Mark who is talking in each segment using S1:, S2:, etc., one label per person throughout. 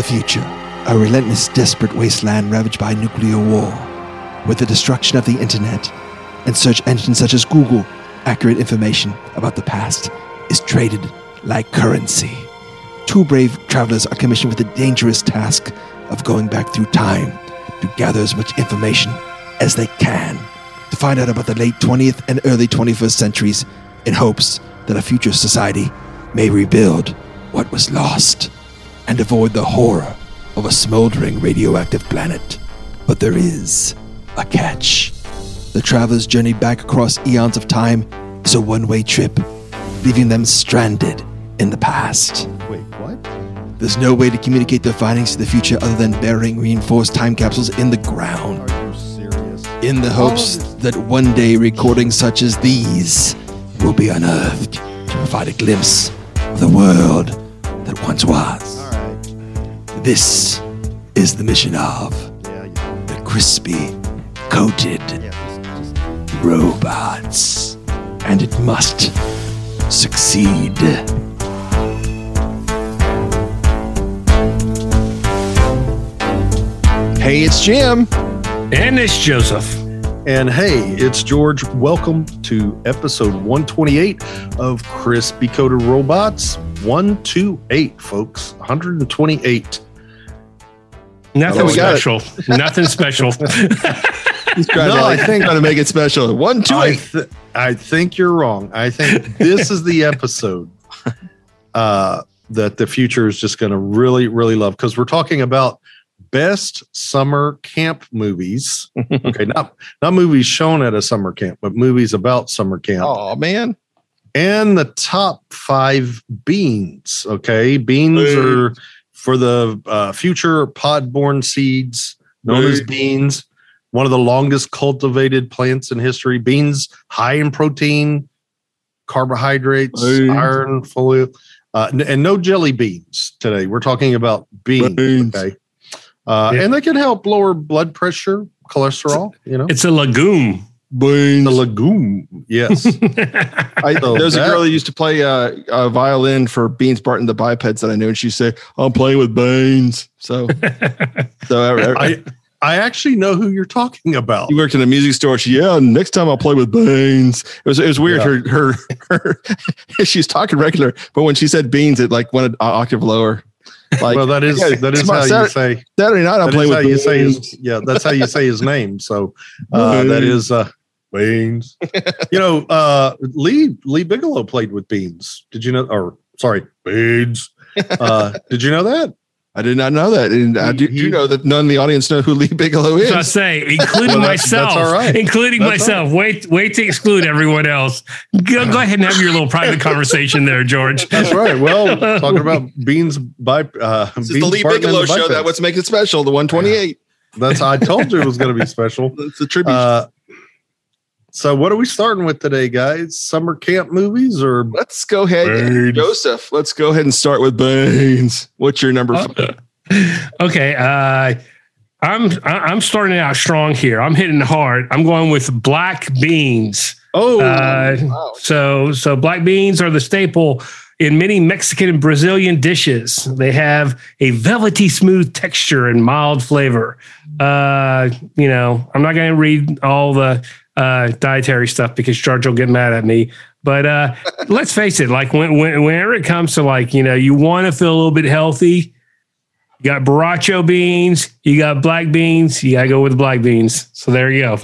S1: the future, a relentless, desperate wasteland ravaged by nuclear war. With the destruction of the internet and search engines such as Google, accurate information about the past is traded like currency. Two brave travelers are commissioned with the dangerous task of going back through time to gather as much information as they can to find out about the late 20th and early 21st centuries in hopes that a future society may rebuild what was lost and avoid the horror of a smoldering radioactive planet. But there is a catch. The travelers' journey back across eons of time is a one way trip, leaving them stranded in the past.
S2: Wait, what?
S1: There's no way to communicate their findings to the future other than burying reinforced time capsules in the ground,
S2: Are you serious?
S1: in the hopes oh, that one day recordings such as these will be unearthed to provide a glimpse of the world that once was.
S2: All right.
S1: This is the mission of
S2: Yeah, yeah.
S1: the crispy, coated
S2: Yeah, just, just
S1: robots. And it must succeed. Hey, it's Jim.
S3: And it's Joseph.
S2: And hey, it's George. Welcome to episode 128 of Crispy Coated Robots. 128, folks. 128.
S3: Nothing
S2: Oh, we
S1: got it.
S3: special. Nothing special.
S1: He's trying,
S2: No,
S1: to,
S2: I think-
S1: trying to make it special. One, two,
S2: I, th- I think you're wrong. I think this is the episode uh, that the future is just going to really, really love because we're talking about best summer camp movies. Okay, not not movies shown at a summer camp, but movies about summer camp.
S1: Oh, man.
S2: and the top five beans. Okay, beans
S1: Boo.
S2: are for the uh, future pod-borne seeds known as beans. One of the longest cultivated plants in history. Beans high in protein, carbohydrates, iron, folate, uh, and no jelly beans today. We're talking about beans.
S1: Beans.
S2: Okay, uh,
S3: Yeah.
S2: and they can help lower blood pressure, cholesterol. You know,
S3: it's a legume.
S1: Beans.
S2: the legume. Yes.
S4: I,
S2: So
S4: there's
S2: that-
S4: a girl that used to play uh, uh, violin for Beans Barton the bipeds that I knew, and she'd say, "I'm playing with Beans." So, so I, I,
S2: I I actually know who you're talking about.
S4: You worked in a music store. She, yeah, next time I'll play with Beans. It was it was weird. Her her her. she's talking regular, but when she said Beans, it like went an octave lower. Like
S2: well, that is
S4: yeah,
S2: that is
S4: it's my
S2: how you say
S4: Saturday night, I'm
S2: that
S4: playing with
S2: you
S4: Beans.
S2: say his yeah that's how you say his name. So uh, that is uh, Beans. you know, uh, Lee Lee Bigelow played with Beans. Did you know? Or sorry, Beans. Uh, did you know that?
S4: I did not know that, and I do,
S2: he-
S4: do know that none of the audience know who Lee Bigelow
S3: is. I
S4: is.
S3: say, including
S2: Well, that's-
S3: myself,
S2: that's all right.
S3: including
S2: That's
S3: myself. Wait, wait to exclude everyone else. Go, go ahead and have your little private conversation there, George.
S2: That's right. Well, talking about Beans by uh,
S4: This is
S2: Beans
S4: the Lee
S2: Barton
S4: Bigelow
S2: the
S4: show. That what's making it special. The 128.
S2: That's I told you it was going to be special.
S4: It's a tribute.
S2: Uh, so what are we starting with today, guys? Summer camp movies or
S4: Let's go ahead,
S3: Beans.
S4: Joseph. Let's go ahead and start with Baines. What's your number? five?
S3: okay, uh, I'm I- I'm starting out strong here. I'm hitting hard. I'm going with black beans.
S2: oh
S3: Uh,
S4: Wow.
S3: So, so black beans are the staple in many Mexican and Brazilian dishes. They have a velvety smooth texture and mild flavor. Uh, you know, I'm not going to read all the uh, dietary stuff because George will get mad at me. But uh, let's face it, like when, when, whenever it comes to like, you know, you want to feel a little bit healthy, you got borracho beans, you got black beans, you got to go with the black beans. So there you go.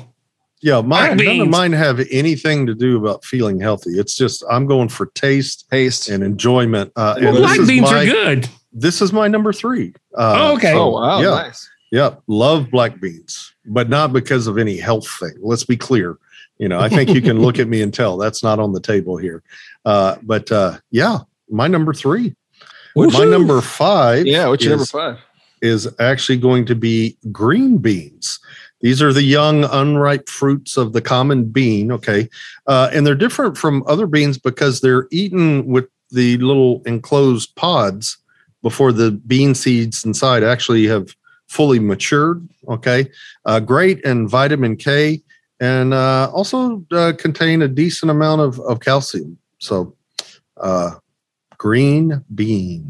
S2: yeah, mine,
S3: black
S2: none of mine have anything to do about feeling healthy. It's just I'm going for taste
S4: Taste.
S2: and enjoyment. Uh, and
S3: Well,
S2: this
S3: black beans
S2: my,
S3: are good.
S2: This is my number three. Uh,
S3: Oh, okay.
S4: Oh wow,
S2: yeah,
S4: nice.
S2: Yeah, love black beans, but not because of any health thing. Let's be clear. You know, I think you can look at me and tell that's not on the table here. Uh, but uh, yeah, my number three. My number five.
S4: Yeah, what's your number
S2: is-
S4: five?
S2: is actually going to be green beans. These are the young, unripe fruits of the common bean. Okay. Uh, and they're different from other beans because they're eaten with the little enclosed pods before the bean seeds inside actually have fully matured. Okay. Uh, great in vitamin K and uh, also uh, contain a decent amount of, of calcium. So, uh, green beans.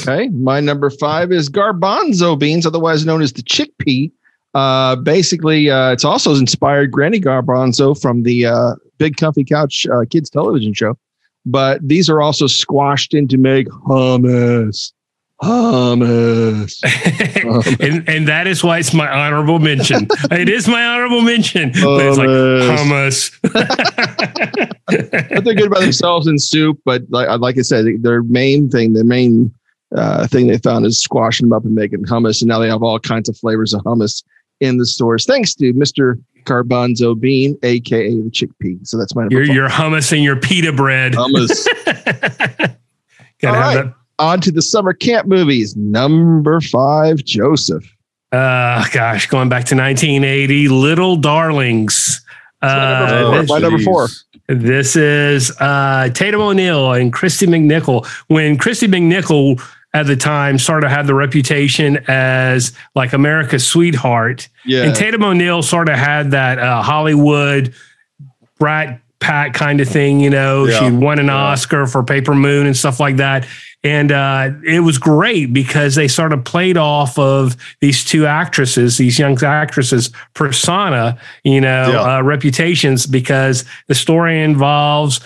S4: Okay, my number five is garbanzo beans, otherwise known as the chickpea. Uh, basically, uh, it's also inspired Granny Garbanzo from the Big Comfy Couch kids television show. But these are also squashed in to make hummus. Hummus.
S3: and and that is why it's my honorable mention. it is my honorable mention. But it's like hummus.
S4: but they're good by themselves in soup. But like like I said, their main thing, the main uh, thing they found is squashing them up and making hummus. And now they have all kinds of flavors of hummus in the stores. Thanks to Mr. Garbanzo Bean, aka the chickpea. So that's my
S3: your, your hummus and your pita bread.
S4: Hummus.
S3: Gotta have right. that.
S4: On to the summer camp movies. Number five, Joseph.
S3: Uh gosh, going back to 1980, Little Darlings.
S4: Uh, my number four.
S3: This is uh, Tatum O'Neal and Kristy McNichol. When Kristy McNichol at the time sort of had the reputation as like America's sweetheart. Yeah. And Tatum O'Neal sort of had that uh, Hollywood brat pack kind of thing, you know. Yeah. She won an yeah. Oscar for Paper Moon and stuff like that. And uh, it was great because they sort of played off of these two actresses, these young actresses' persona, you know, yeah. uh, reputations, because the story involves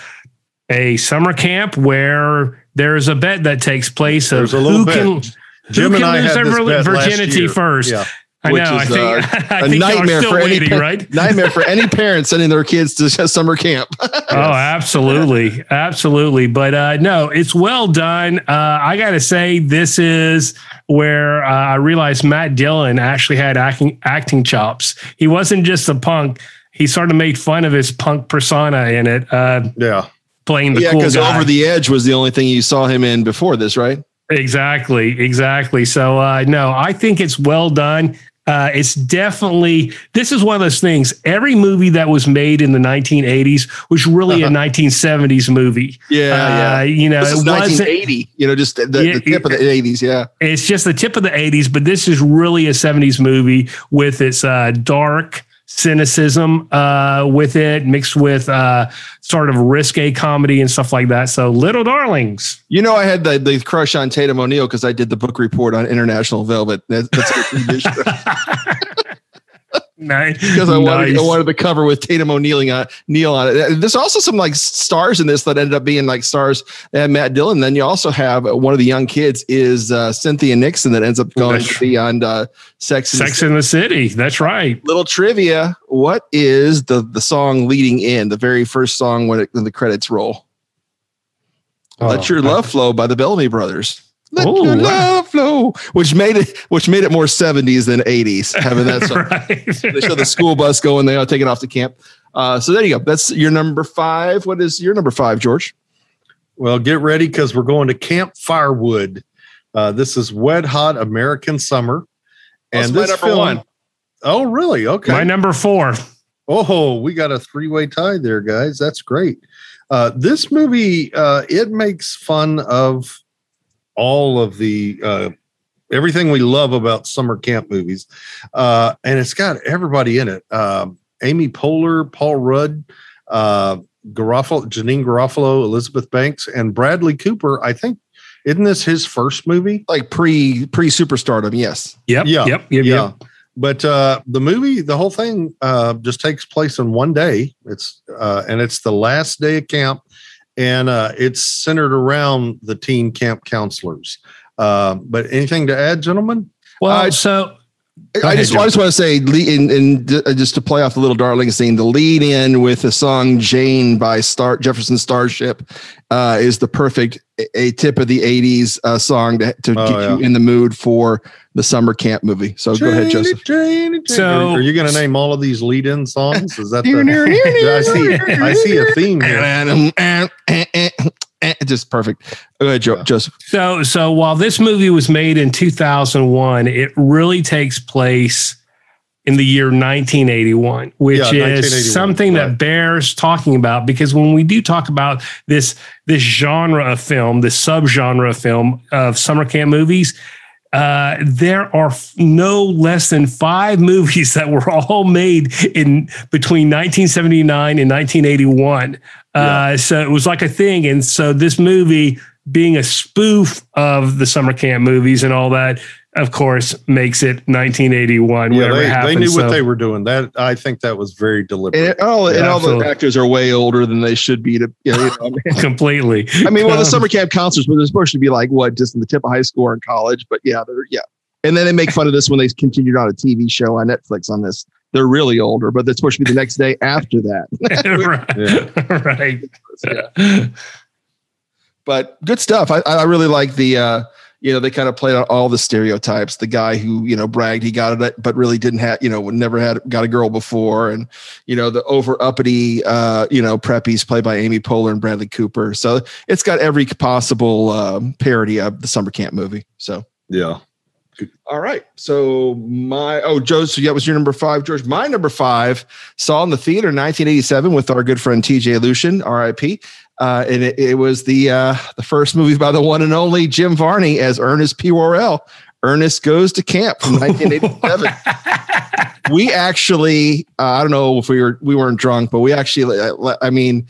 S3: a summer camp where there's a bet that takes place of who can Jim who can lose their virginity first. Yeah. I know. I think, uh, I
S4: a nightmare for waiting, any right? nightmare for any parent sending their kids to summer camp.
S3: oh, absolutely, absolutely. But uh, no, it's well done. Uh, I got to say, this is where uh, I realized Matt Dillon actually had acting acting chops. He wasn't just a punk. He sort of made fun of his punk persona in it. Uh,
S2: yeah
S3: playing the yeah, because cool
S4: Over the Edge was the only thing you saw him in before this, right?
S3: Exactly, exactly. So uh, no, I think it's well done. Uh, it's definitely this is one of those things. Every movie that was made in the 1980s was really uh-huh. a 1970s movie.
S4: Yeah, uh,
S3: yeah. You know,
S4: this it was 1980. You know, just the, yeah, the tip of the 80s. Yeah,
S3: it's just the tip of the 80s. But this is really a 70s movie with its uh, dark cynicism uh, with it, mixed with uh, sort of risque comedy and stuff like that. So, Little Darlings.
S4: You know, I had the, the crush on Tatum O'Neal because I did the book report on International Velvet. That's, that's
S3: Nice.
S4: Because I wanted nice. I wanted the cover with Tatum O'Neal on Neil on it. There's also some like stars in this that ended up being like stars. And Matt Dillon. Then you also have uh, one of the young kids is uh, Cynthia Nixon that ends up going That's, beyond uh, Sex.
S3: Sex in the City. That's right.
S4: Little trivia: What is the the song leading in the very first song when, it, when the credits roll? Oh, Let Your Love Flow by the Bellamy Brothers. Let Ooh, your love flow, which made it which made it more 70s than 80s. Having that song. right. They show the school bus going, they are taking off to camp. Uh, so there you go. That's your number five. What is your number five, George?
S2: Well, get ready because we're going to Camp Firewood. Uh, this is Wet Hot American Summer.
S4: And That's this film, one.
S2: Oh, really? Okay.
S3: My number four.
S2: Oh, we got a three-way tie there, guys. That's great. Uh, this movie, uh, it makes fun of all of the uh, everything we love about summer camp movies, uh, and it's got everybody in it: um, Amy Poehler, Paul Rudd, uh, Garofalo, Janeane Garofalo, Elizabeth Banks, and Bradley Cooper. I think isn't this his first movie?
S4: Like pre pre superstardom? Yes.
S3: Yep.
S2: Yeah.
S3: Yep. Yep.
S2: Yeah. Yep. But uh, the movie, the whole thing, uh, just takes place in one day. It's uh, and it's the last day of camp, and uh, it's centered around the teen camp counselors. Uh, but anything to add, gentlemen?
S3: Well, uh, so
S4: I just, I just want to say, in, in, uh, just to play off the little darling scene, the lead in with the song "Jane" by Star Jefferson Starship uh, is the perfect a, tip of the '80s uh, song to, to oh, get yeah. you in the mood for the summer camp movie. So Jane, go ahead, Joseph.
S2: Jane, Jane. So, are, are you going to name all of these lead-in songs? Is that the? I see. I see a theme here.
S4: Eh, just perfect. Go ahead, Joe, Joseph.
S3: So, so while this movie was made in 2001, it really takes place in the year 1981, which yeah, is something right. that bears talking about because when we do talk about this this genre of film, this subgenre of film of summer camp movies, uh, there are no less than five movies that were all made in between 1979 and 1981. Uh, yeah. So it was like a thing, and so this movie being a spoof of the summer camp movies and all that, of course, makes it 1981.
S2: Yeah, they,
S3: happened,
S2: they knew
S3: so.
S2: what they were doing. That I think that was very deliberate.
S4: And all, and all the actors are way older than they should be to, you know, you know,
S3: completely.
S4: I mean, well, the
S3: Um,
S4: summer camp counselors, but they're supposed to be like what, just in the tip of high school or in college. But yeah, they're yeah. And then they make fun of this when they continued on a TV show on Netflix on this. They're really older, but they're supposed to be the next day after that.
S3: right.
S4: Yeah.
S3: right.
S4: But good stuff. I, I really like the uh, you know, they kind of played on all the stereotypes. The guy who, you know, bragged he got it, but really didn't have, you know, never had got a girl before. And, you know, the over uppity, uh, you know, preppies played by Amy Poehler and Bradley Cooper. So it's got every possible um, parody of the summer camp movie. So,
S2: yeah.
S4: All right. So my, oh, Joe, so that was your number five, George. My number five saw in the theater in 1987 with our good friend TJ Lucian, RIP. Uh, and it, it was the uh, the first movie by the one and only Jim Varney as Ernest P. Worrell. Ernest goes to camp from 1987. we actually, uh, I don't know if we were we weren't drunk, but we actually, uh, I mean,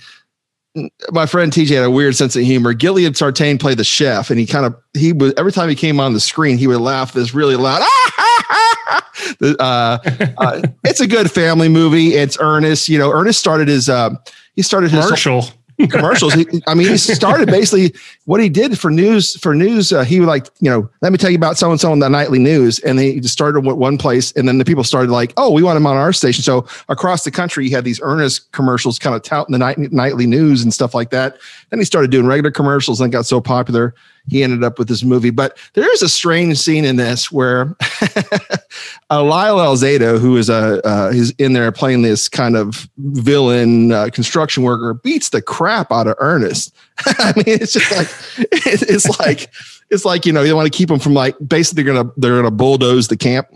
S4: my friend TJ had a weird sense of humor. Gailard Sartain played the chef, and he kind of he was every time he came on the screen, he would laugh this really loud. uh, uh, it's a good family movie. It's Ernest. You know, Ernest started his uh, he started his
S3: Commercial.
S4: Commercials. He, I mean, he started basically what he did for news. For news, uh, he would like, you know, let me tell you about so and so in the nightly news, and he just started with one place, and then the people started like, oh, we want him on our station. So across the country, he had these earnest commercials, kind of touting the night, nightly news and stuff like that. Then he started doing regular commercials, and got so popular, he ended up with this movie. But there is a strange scene in this where uh, Lyle Alzado, who is a uh, is in there playing this kind of villain uh, construction worker, beats the crap out of Ernest. I mean, it's just like it- it's like it's like you know you want to keep them from like basically they're gonna they're gonna bulldoze the camp.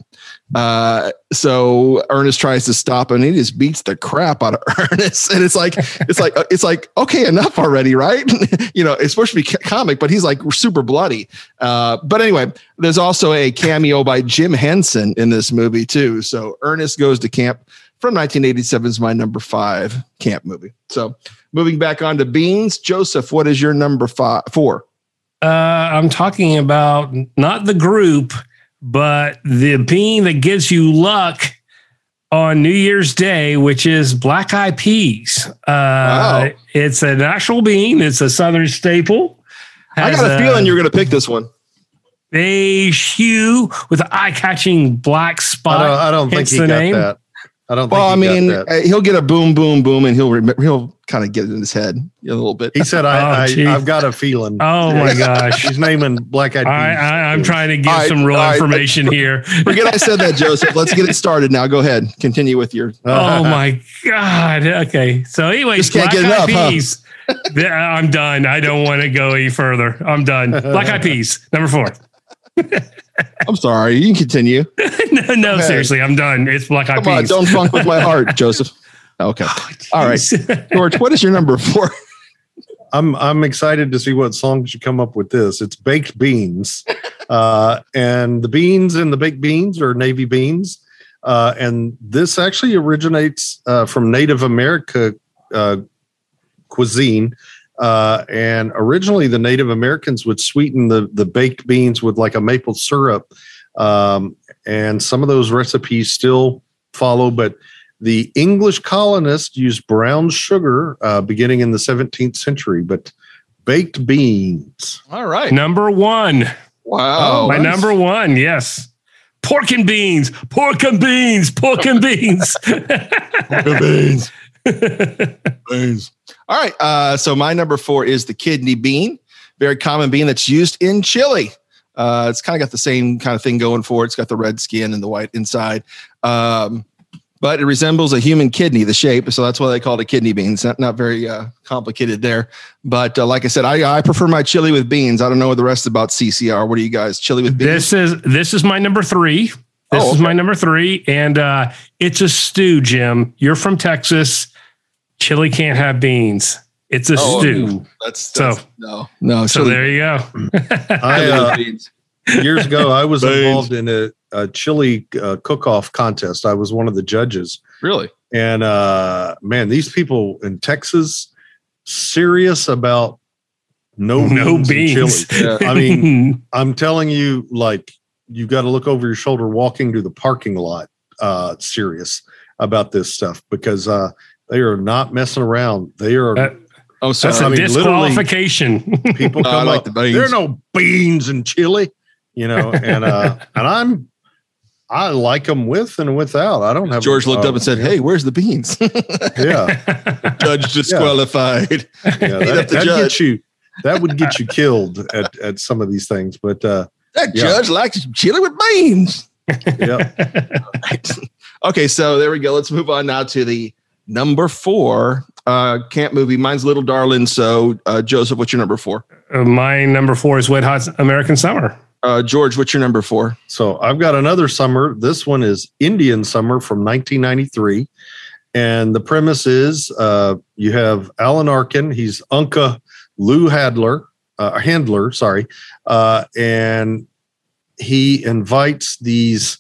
S4: Uh, so Ernest tries to stop him and he just beats the crap out of Ernest. And it's like, it's like, it's like, okay, enough already. Right. you know, it's supposed to be comic, but he's like super bloody. Uh, but anyway, there's also a cameo by Jim Henson in this movie too. So Ernest goes to camp from 1987 is my number five camp movie. So moving back on to beans, Joseph, what is your number five, four?
S3: Uh, I'm talking about not the group, but the bean that gives you luck on New Year's Day, which is black eyed peas. Uh,
S4: Wow.
S3: It's an actual bean. It's a Southern staple.
S4: I got a feeling you're going to pick this one.
S3: beige hue with an eye catching black
S2: I
S3: spot.
S2: don't, I don't think
S3: hence
S2: he
S3: the
S2: got
S3: name.
S2: that. I don't
S4: Well, I
S2: think he
S4: mean,
S2: that.
S4: uh, he'll get a boom, boom, boom, and he'll rem- he'll kind of get it in his head a little bit.
S2: He said,
S3: Oh,
S2: I,
S3: geez.
S2: I, I've got a feeling.
S3: Oh my gosh.
S2: He's naming black eyed peas.
S3: I, I, I'm trying to give
S4: All right,
S3: some real
S4: all right.
S3: information here.
S4: Forget I said that, Joseph. Let's get it started now. Go ahead. Continue with your.
S3: Oh my god. Okay. So anyway,
S4: Just can't get
S3: black eyed
S4: enough, huh?
S3: peas. Th- I'm done. I don't want to go any further. I'm done. Black eyed peas, number four.
S4: I'm sorry. You can continue.
S3: no, no,
S4: ahead.
S3: seriously, I'm done. It's black eyed
S4: Come on.
S3: peas.
S4: Don't funk with my heart, Joseph. Okay. All right. George, what is your number four?
S2: I'm I'm excited to see what songs you come up with this. It's baked beans, uh, and the beans in the baked beans are navy beans, uh, and this actually originates uh, from Native America uh, cuisine. Uh, and originally, the Native Americans would sweeten the the baked beans with like a maple syrup, um, and some of those recipes still follow, but the English colonists used brown sugar uh, beginning in the 17th century, but baked beans.
S4: All right.
S3: number one.
S4: Wow.
S3: My number one, yes. Pork and beans, pork and beans, pork and beans.
S4: pork and beans. beans. All right. Uh, so my number four is the kidney bean, very common bean that's used in chili. Uh, it's kind of got the same kind of thing going for it. It's got the red skin and the white inside. Um, but it resembles a human kidney, the shape. So that's why they call it a kidney bean. It's not, not very uh, complicated there. But uh, like I said, I, I prefer my chili with beans. I don't know what the rest about CCR. What are you guys? Chili with beans?
S3: this is this is my number three. This
S4: Oh,
S3: is my number three, and uh, it's a stew. Jim, you're from Texas. Chili can't have beans. It's a
S4: Oh,
S3: stew.
S4: That's,
S3: So-
S4: no, no.
S3: So
S4: chili-
S3: there you go.
S2: I, uh, years ago, I was
S4: Beans.
S2: involved in a, a chili uh, cook-off contest. I was one of the judges,
S4: Really?
S2: and uh, man, these people in Texas serious about no
S3: no
S2: beans,
S3: beans.
S2: chili. I mean, I'm telling you, like you've got to look over your shoulder walking to the parking lot. Uh, serious about this stuff because uh, they are not messing around. They are.
S3: That-
S4: Oh, sorry.
S3: that's a
S2: I mean,
S3: disqualification.
S2: people
S4: No, I
S2: come
S4: like
S2: up.
S4: the beans.
S2: There are no beans and chili, you know, and uh, and I'm I like them with and without. I don't have.
S4: George looked
S2: uh,
S4: up and said, "Hey, where's the beans?"
S2: Yeah,
S4: Judge disqualified.
S2: yeah,
S4: Beat
S2: that, that
S4: judge.
S2: gets you. That would get you killed at at some of these things, but uh,
S4: That
S2: Yeah.
S4: judge likes chili with beans.
S2: yeah,
S4: okay, so there we go. Let's move on now to the number four uh, camp movie. Mine's Little Darling. So, uh, Joseph, what's your number four?
S3: Uh, My number four is Wet Hot American Summer.
S4: Uh, George, what's your number four?
S2: So I've got another summer. This one is Indian Summer from 1993. And the premise is uh, you have Alan Arkin. He's Unca Lou Hadler, uh, Handler, sorry. Uh, and he invites these,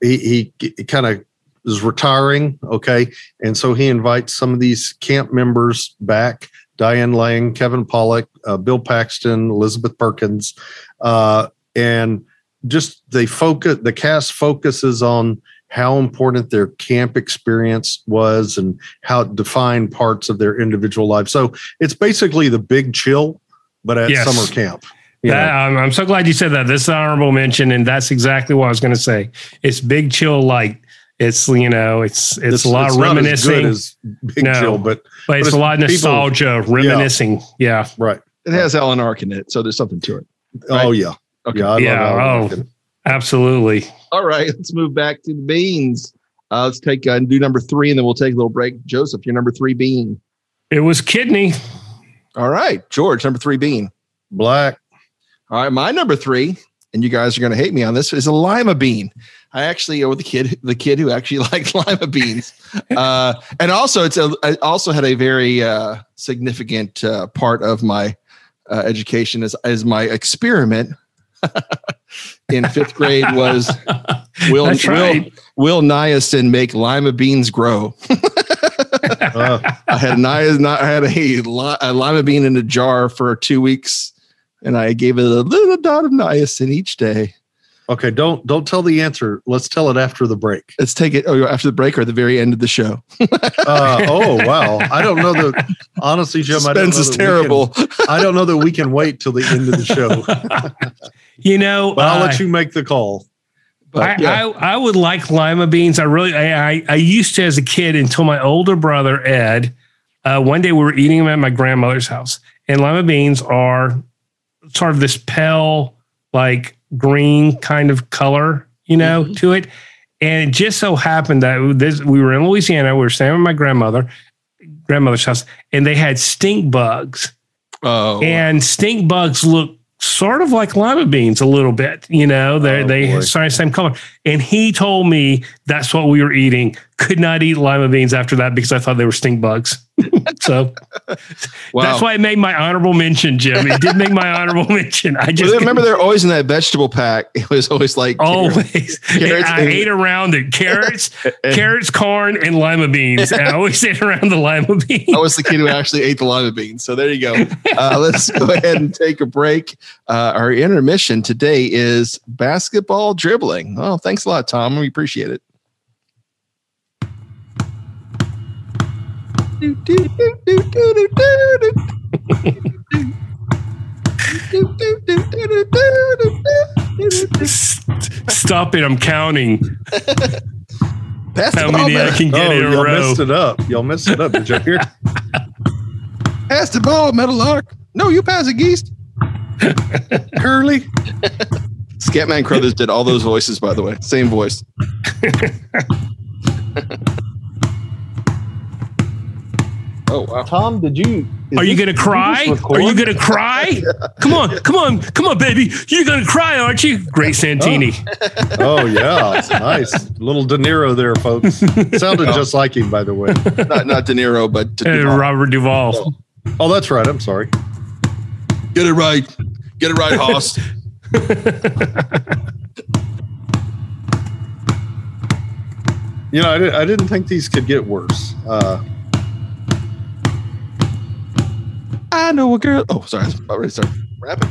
S2: he, he kind of is retiring. Okay. And so he invites some of these camp members back Diane Lane, Kevin Pollak, uh, Bill Paxton, Elizabeth Perkins. Uh, and just they focus the cast focuses on how important their camp experience was and how it defined parts of their individual lives so it's basically the big chill but at
S3: Yes.
S2: summer camp
S3: That. I'm, I'm so glad you said that. This is an honorable mention, and that's exactly what I was going to say. It's big chill light. It's you know, it's it's, a lot of
S2: not as good
S3: reminiscing,
S2: as big
S3: No.
S2: chill but
S3: but it's,
S2: it's
S3: a lot of
S2: people-
S3: nostalgia, reminiscing. Yeah,
S2: right
S4: It has Alan Arkin in it, so there's something to it.
S2: oh yeah
S4: Okay.
S2: yeah I love
S3: Yeah,
S2: Alan
S3: oh.
S2: Arkin.
S3: absolutely.
S4: All right, let's move back to the beans. Uh, let's take uh, and do number three, and then we'll take a little break. Joseph, your number three bean.
S3: It was kidney.
S4: All right, George, number three bean.
S2: black
S4: All right, my number three, and you guys are going to hate me on this, is a lima bean. I actually owe the kid, the kid who actually liked lima beans, uh, and also it's a, I also had a very uh, significant uh, part of my uh, education as as my experiment in fifth grade was will
S3: That's
S4: will
S3: right.
S4: will niacin make lima beans grow?
S2: uh,
S4: I had ni- I had a, a lima bean in a jar for two weeks, and I gave it a little dot of niacin each day.
S2: Okay don't don't tell the answer let's tell it after the break
S4: Let's take it oh, after the break or at the very end of the show.
S2: uh, oh wow i don't know that honestly jim I don't know
S4: is
S2: that we can-
S4: terrible.
S2: I don't know that we can wait till the end of the show,
S3: You know,
S2: but I'll
S3: uh,
S2: let you make the call.
S4: But
S3: I,
S4: yeah,
S3: I, I would like lima beans. I really, I, I, I used to as a kid until my older brother Ed. Uh, one day we were eating them at my grandmother's house, and lima beans are sort of this pale, like green kind of color, you know,
S2: Mm-hmm.
S3: to it. And it just so happened that this, we were in Louisiana. We were staying with my grandmother, grandmother's house, and they had stink bugs
S4: oh,
S3: and stink bugs look sort of like lima beans a little bit. You know, they
S2: Oh,
S3: they
S2: boy.
S3: sorry same color. And he told me that's what we were eating. Could not eat lima beans after that because I thought they were stink bugs. so
S4: wow.
S3: that's why I made my honorable mention, Jim. It did make my honorable mention. I
S4: Well,
S3: just
S4: remember they're always in that vegetable pack. It was always like
S3: always
S4: Carrots
S3: I ate around it. Carrots, carrots, corn, and lima beans. And I always ate around the lima beans.
S4: I was the kid who actually ate the lima beans. So there you go. Uh, let's go ahead and take a break. Uh, our intermission today is basketball dribbling. Oh, thanks a lot, Tom. We appreciate it.
S3: Stop it! I'm counting
S4: Pass the
S3: how
S4: ball,
S3: many I
S4: Metal-
S3: can get
S2: oh,
S3: in a oh,
S2: y'all
S3: row.
S2: messed it up. Y'all messed it up. Did you hear?
S4: Pass the ball, Meadowlark. No, you pass it, Geese.
S2: Curly.
S4: Scatman Crothers did all those voices, by the way. Same voice. oh wow!
S2: Tom, did you?
S3: Are you gonna cry? Are you gonna cry? Come on, come on, come on, baby! You're gonna cry, aren't you? Great Santini.
S2: Oh yeah, it's nice. Little De Niro there, folks. Sounded just like him, by the way.
S4: Not not De Niro, but
S3: Uh,
S4: Duvall.
S3: Robert Duvall.
S2: Oh, that's right. I'm sorry.
S4: get it right. Get it right, Hoss.
S2: You know, I, did, I didn't think these could get worse. Uh,
S4: I know a girl. Oh, sorry. I already started rapping.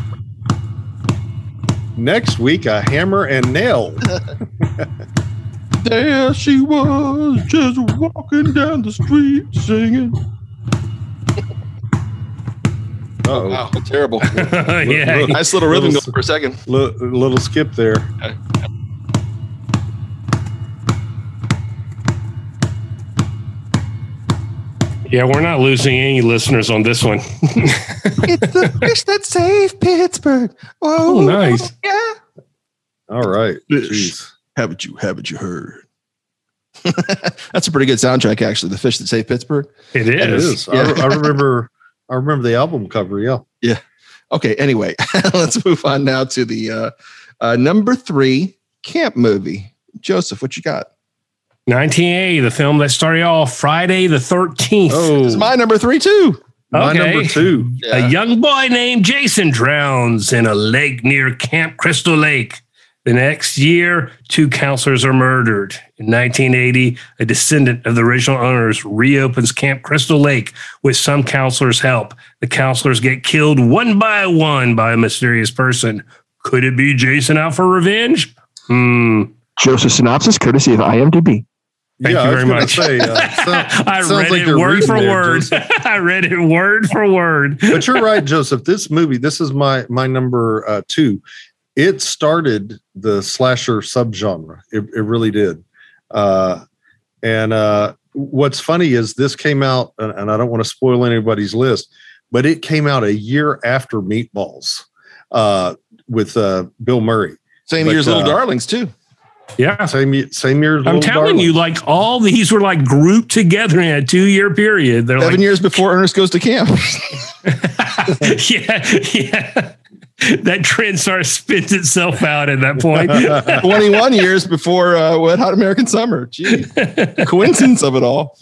S2: Next week, a hammer and nail.
S4: there she was, just walking down the street singing.
S2: Oh, oh,
S4: wow, terrible.
S3: yeah.
S4: nice little rhythm
S2: little,
S4: for a second.
S2: Little, little skip there.
S4: Okay.
S3: Yeah, we're not losing any listeners on this one.
S4: it's the fish that saved Pittsburgh.
S3: Oh, oh nice.
S4: Yeah.
S2: All right.
S4: Fish. Jeez. Haven't you haven't you heard? That's a pretty good soundtrack, actually. The Fish That Saved Pittsburgh.
S3: It is. It
S2: is. Yeah. I, I, remember. I remember the album cover. Yeah.
S4: Yeah. Okay. Anyway, let's move on now to the uh, uh, number three camp movie. Joseph, what you got?
S3: 1980, the film that started off Friday the 13th.
S2: Oh,
S4: it's my number three too.
S2: My okay. number two.
S3: Yeah. A young boy named Jason drowns in a lake near Camp Crystal Lake. The next year, two counselors are murdered. In 1980, a descendant of the original owners reopens Camp Crystal Lake with some counselors' help. The counselors get killed one by one by a mysterious person. Could it be Jason out for revenge? Hmm.
S1: Joseph synopsis, courtesy of IMDb.
S3: Thank yeah, you very much. Say, uh, sound, I read like it word for word. I read it word for word.
S2: but you're right, Joseph. This movie, this is my my number uh, two. It started the slasher subgenre. It, it really did. Uh, and uh, what's funny is this came out, and, and I don't want to spoil anybody's list, but it came out a year after Meatballs uh, with uh, Bill Murray.
S4: Same
S2: but,
S4: year as Little Darlings too.
S3: Yeah,
S2: same same year.
S3: I'm telling you, like all these were like grouped together in a two year period.
S4: They're seven
S3: like,
S4: years before Ernest goes to camp.
S3: yeah, yeah. That trend sort of spins itself out at that point.
S4: 21 years before uh, Wet Hot American Summer. Gee, coincidence of it all.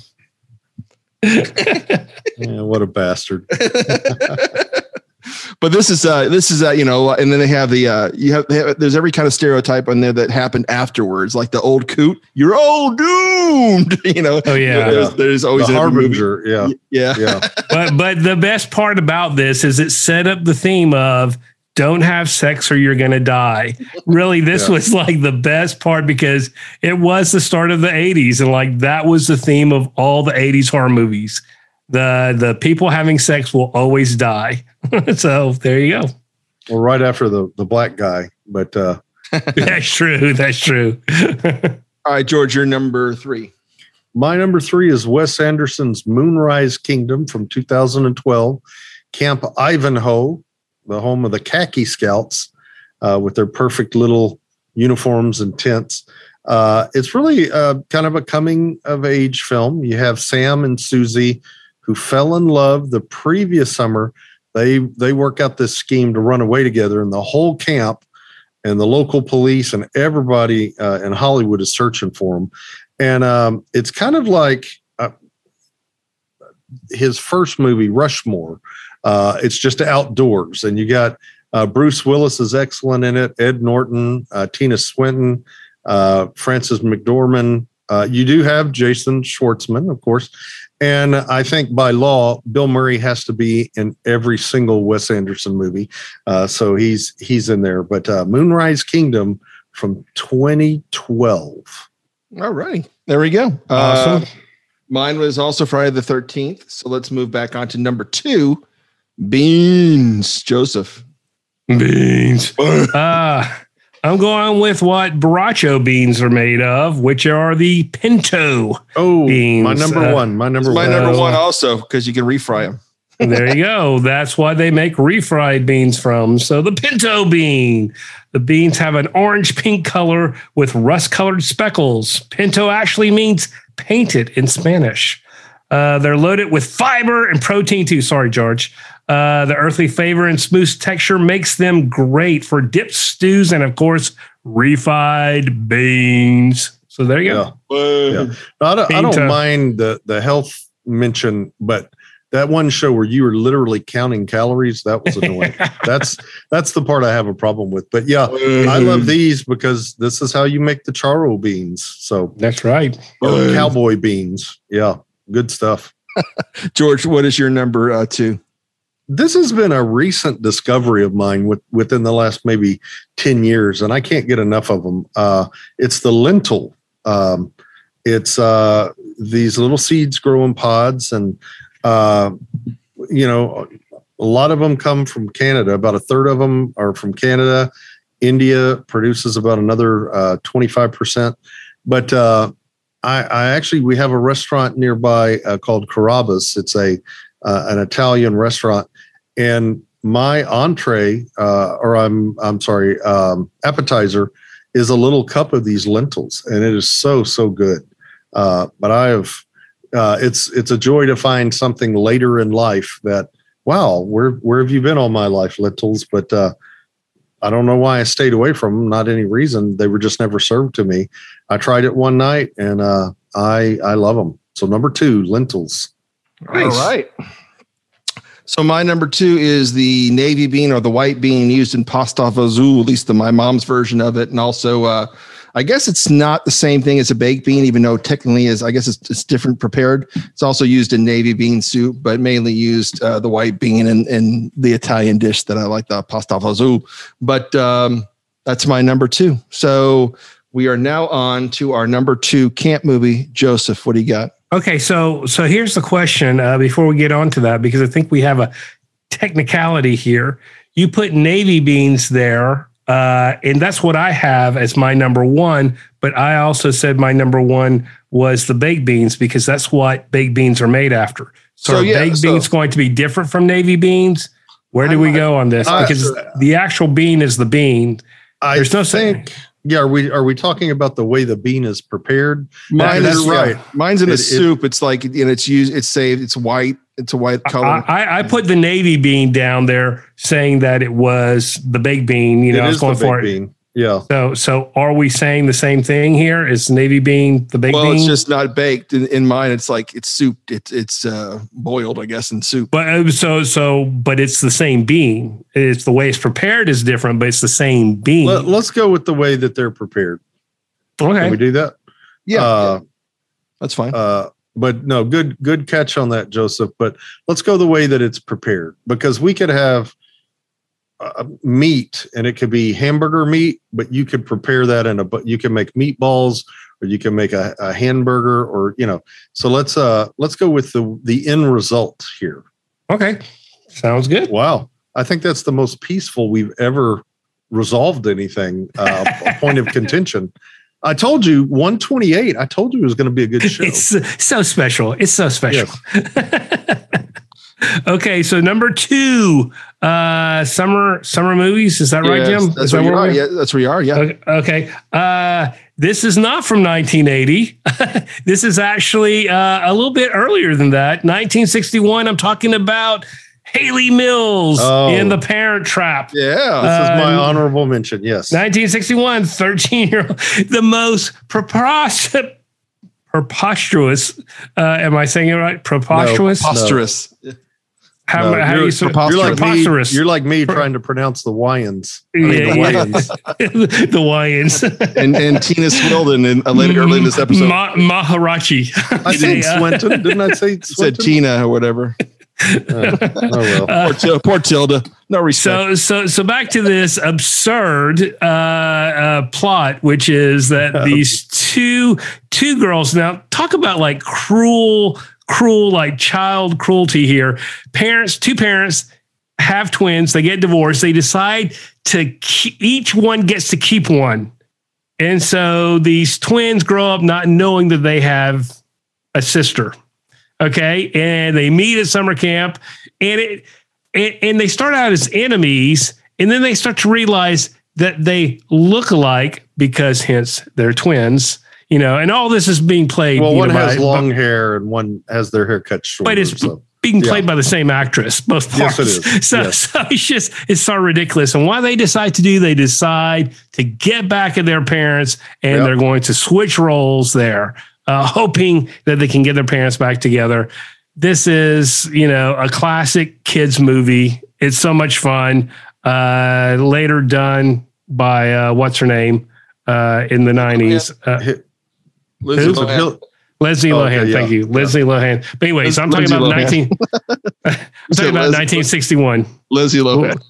S2: yeah, what a bastard.
S4: But this is uh this is uh you know and then they have the uh you have, have, there's every kind of stereotype on there that happened afterwards like the old coot you're all doomed. You know
S3: oh yeah.
S4: there's, there's always
S2: the harbinger yeah.
S4: Yeah.
S2: Yeah.
S3: But but the best part about this is it set up the theme of don't have sex or you're going to die. Really, this yeah. was like the best part because it was the start of the 80s. And like that was the theme of all the 80s horror movies. The the people having sex will always die. so there you go.
S2: Well, right after the the black guy, but uh
S3: that's true. That's true.
S4: All right, George, you're number three.
S2: My number three is Wes Anderson's Moonrise Kingdom from 2012, Camp Ivanhoe, the home of the khaki scouts, uh, with their perfect little uniforms and tents. Uh, it's really uh, kind of a coming of age film. You have Sam and Susie, who fell in love the previous summer they they work out this scheme to run away together, and the whole camp and the local police and everybody uh, in Hollywood is searching for him. And um, it's kind of like uh, his first movie, Rushmore. Uh, it's just outdoors, and you got uh, Bruce Willis is excellent in it. Ed Norton, uh, Tilda Swinton, uh, Frances McDormand. you do have Jason Schwartzman, of course, and I think by law, Bill Murray has to be in every single Wes Anderson movie. Uh, so he's he's in there. But uh, Moonrise Kingdom from 2012.
S4: All right. There we go. Awesome. Uh, mine was also Friday the 13th. So let's move back on to number two Beans. Joseph.
S3: Beans. uh, I'm going with what Borracho beans are made of, which are the pinto.
S2: Oh, beans. my number uh, one. My number
S4: my number one also because you can refry them.
S3: there you go. That's why they make refried beans from. So the pinto bean. The beans have an orange pink color with rust colored speckles. Pinto actually means painted in Spanish. Uh, they're loaded with fiber and protein too. Sorry, George. Uh, the earthly flavor and smooth texture makes them great for dips, stews, and of course, refried beans. So there you
S2: go. Yeah. yeah. I, don't, I don't mind the, the health mention, but that one show where you were literally counting calories, that was annoying. that's that's the part I have a problem with. But yeah, I love these because this is how you make the charro beans. So
S3: that's right.
S2: cowboy beans. Yeah, good stuff.
S4: George, what is your number uh, two?
S2: this has been a recent discovery of mine with, within the last maybe 10 years, and I can't get enough of them. Uh, it's the lentil. Um, it's uh, these little seeds grow in pods, and uh, you know, a lot of them come from Canada. About a third of them are from Canada. India produces about another uh, 25%. But uh, I, I, actually, we have a restaurant nearby uh, called Carrabba's. It's a uh, an Italian restaurant, and my entree, uh, or I'm I'm sorry, um, appetizer, is a little cup of these lentils, and it is so so good. Uh, but I have, uh, it's it's a joy to find something later in life that, wow, where where have you been all my life, lentils? But uh, I don't know why I stayed away from them. Not any reason. They were just never served to me. I tried it one night, and uh, I I love them. So number two, lentils.
S4: Nice. All right. So my number two is the navy bean or the white bean used in pasta fazool, at least the my mom's version of it, and also uh, I guess it's not the same thing as a baked bean, even though technically is I guess it's, it's different prepared. It's also used in navy bean soup, but mainly used uh, the white bean in, in the Italian dish that I like, the pasta fazool. But um, that's my number two. So we are now on to our number two camp movie. Joseph, what do you got?
S3: Okay, so so here's the question uh, before we get on to that because I think we have a technicality here. You put navy beans there, uh, and that's what I have as my number one. But I also said my number one was the baked beans because that's what baked beans are made after. So, so are yeah, baked so, beans going to be different from navy beans? Where do we go on this? Because the actual bean is the bean.
S2: I There's no think. Saying. Yeah, are we are we talking about the way the bean is prepared?
S4: Mine is right. Mine's in it, a soup. It, it's like and it's used. It's saved. It's white. It's a white color.
S3: I, I, put the navy bean down there, saying that it was the baked bean. You know, I was going for it. Bean.
S2: Yeah.
S3: So, so are we saying the same thing here? Is navy bean the baked
S4: well,
S3: bean?
S4: Well, it's just not baked. In, in mine, it's like it's soup. It's it's uh, boiled, I guess, in soup.
S3: But uh, so so, but it's the same bean. It's the way it's prepared is different, but it's the same bean.
S2: Let, us go with the way that they're prepared.
S3: Okay.
S2: Can we do that?
S4: Yeah. Uh, yeah. That's fine.
S2: Uh, but no, good good catch on that, Joseph. But let's go the way that it's prepared because we could have uh, meat and it could be hamburger meat but you could prepare that in a but you can make meatballs or you can make a, a, hamburger or you know so let's uh let's go with the the end result here.
S3: Okay. Sounds good.
S2: Wow. I think that's the most peaceful we've ever resolved anything uh a point of contention I told you 128. I told you it was going to be a good show.
S3: It's so special. It's so special. Yes. okay, so number two, uh, summer summer movies. Is that right, Jim?
S4: That's where, that you are. Yeah, that's where you are. Yeah.
S3: Okay. Uh, this is not from 1980. this is actually uh, a little bit earlier than that. 1961. I'm talking about Hayley Mills oh. in The Parent Trap.
S2: Yeah, this is my um, honorable mention. Yes.
S3: 1961, 13 year old, the most preposterous. Preposterous. Uh, am I saying it right? Preposterous.
S4: No, preposterous. No.
S3: How, no, how
S2: you're,
S3: you
S2: you're like me, you're like me trying to pronounce the Wyans.
S3: I mean, yeah, the Wyans. the Wyans.
S4: and, and Tina Swindon in uh, later early in this episode.
S3: Ma- Maharachi.
S2: I said Swinton. Didn't I say Swinton?
S4: said Tina or whatever. Uh, oh well. Uh, poor, poor, Tilda. No respect.
S3: So, so, so back to this absurd uh, uh, plot, which is that these two two girls. Now, talk about like cruel cruel, like child cruelty here. Parents, two parents have twins, they get divorced, they decide to keep, each one gets to keep one. And so these twins grow up not knowing that they have a sister. Okay. And they meet at summer camp and it and, and they start out as enemies and then they start to realize that they look alike because hence they're twins you know, and all this is being played.
S2: Well, one
S3: know,
S2: has by, long by, hair and one has their hair cut short.
S3: But it's so. being played yeah. by the same actress, both parts. Yes, it is. So, yes. so it's just it's so ridiculous. And why they decide to do, they decide to get back at their parents, and yep. they're going to switch roles there, uh, hoping that they can get their parents back together. This is, you know, a classic kids movie. It's so much fun. Uh, later done by uh, what's her name uh, in the nineties. Uh,
S2: Elizabeth, Hill,
S3: Leslie oh, Lohan. Okay, thank you, Leslie yeah. Lohan. But anyways, I'm talking about 19. I'm talking about 1961.
S4: Leslie Lohan.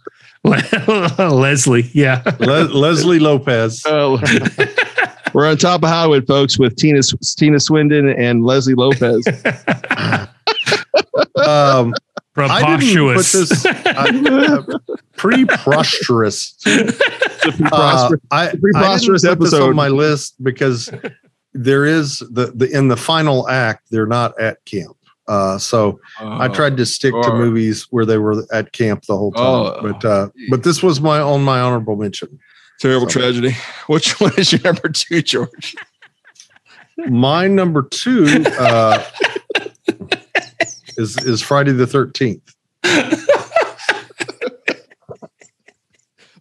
S3: Leslie, yeah.
S2: Le- Leslie Lopez. Oh.
S4: We're on top of Hollywood, folks, with Tina Tina Swindon and Leslie Lopez.
S2: um, Preposterous. I this uh, preposterous. Uh, I, preposterous I episode on my list because there is the, the in the final act they're not at camp. Uh, so oh, I tried to stick to movies where they were at camp the whole time. Oh, but uh, but this was my on my honorable mention.
S4: Terrible so. tragedy. Which one is your number two, George?
S2: My number two uh, is is Friday the Thirteenth.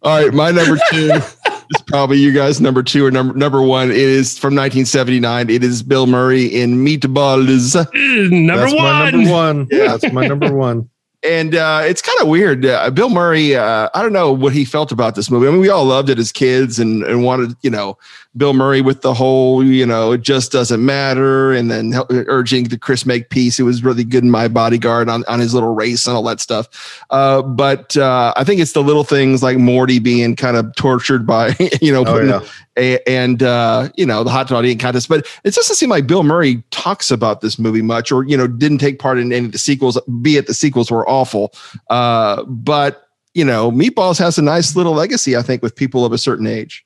S4: All right, my number two probably you guys number two or number number one. It is from 1979. It is Bill Murray in Meatballs.
S3: Number
S2: that's
S3: one.
S2: My number one. Yeah, that's my number one.
S4: And uh, it's kind of weird. Uh, Bill Murray, uh, I don't know what he felt about this movie. I mean, we all loved it as kids and, and wanted, you know, Bill Murray with the whole, you know, it just doesn't matter. And then urging the Chris Makepeace. It was really good in my bodyguard on, on his little race and all that stuff. Uh, but uh, I think it's the little things like Morty being kind of tortured by, you know, oh, putting, yeah. A, and, uh, you know, the hot dog eating contest. But it doesn't seem like Bill Murray talks about this movie much or, you know, didn't take part in any of the sequels, be it the sequels were awful. Uh, but, you know, Meatballs has a nice little legacy, I think, with people of a certain age.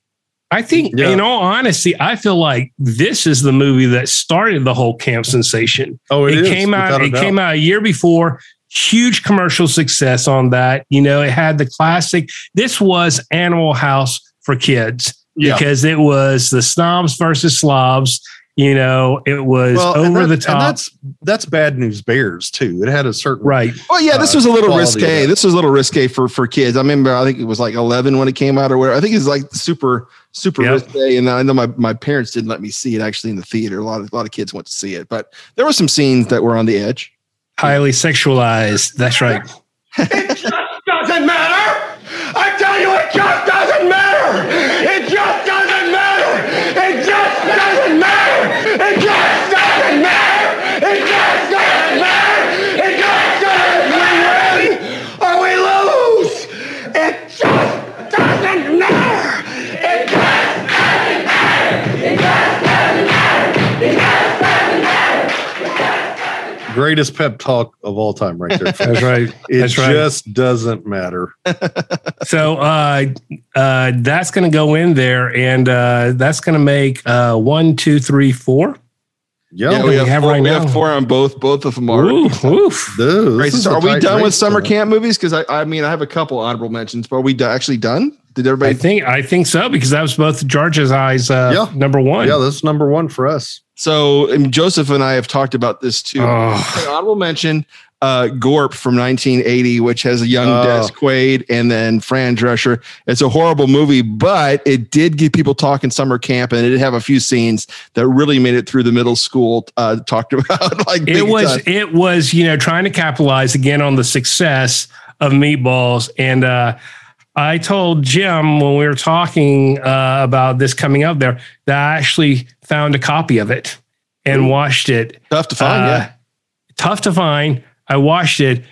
S3: I think, yeah. in all honesty, I feel like this is the movie that started the whole camp sensation.
S2: Oh, it,
S3: it came out. It doubt. came out a year before. Huge commercial success on that. You know, it had the classic. This was Animal House for kids yeah. because it was the snobs versus slobs. You know, it was well, over that, the top.
S2: that's that's bad news bears too. It had a certain
S3: right.
S4: Well, yeah, this uh, was a little risque. This was a little risque for for kids. I remember, I think it was like eleven when it came out, or whatever. I think it's like super super yep. risque. And I know my my parents didn't let me see it actually in the theater. A lot of a lot of kids went to see it, but there were some scenes that were on the edge.
S3: Highly sexualized. That's right.
S5: it just doesn't matter. I tell you, it just doesn't matter. It just doesn't matter. It just doesn't matter. It just doesn't matter. It just doesn't matter. It just doesn't. We win or we lose. It just doesn't matter. It just doesn't matter. It just doesn't matter. It just doesn't
S2: matter. Greatest pep talk of all time, right there.
S3: That's right.
S2: It
S3: that's
S2: just doesn't matter.
S3: so uh, uh, that's going to go in there, and uh, that's going to make uh, one, two, three, four.
S4: Yeah, yeah we, have, have four, right we now. have four on both. Both of them are. Oof, oof. Dude, so are we done with summer camp movies? Because I, I mean, I have a couple honorable mentions, but are we do, actually done? Did everybody?
S3: I think I think so because that was both George's eyes. Uh, yeah. number one.
S2: Yeah, that's number one for us.
S4: So and Joseph and I have talked about this too. Oh. Honorable mention uh, Gorp from 1980, which has a young oh. Dennis Quaid and then Fran Drescher. It's a horrible movie, but it did get people talking summer camp, and it did have a few scenes that really made it through the middle school. Uh, talked about like
S3: it was time. it was you know trying to capitalize again on the success of Meatballs and. uh I told Jim when we were talking uh, about this coming up there that I actually found a copy of it and watched it.
S4: Tough to find, uh, yeah.
S3: Tough to find. I watched it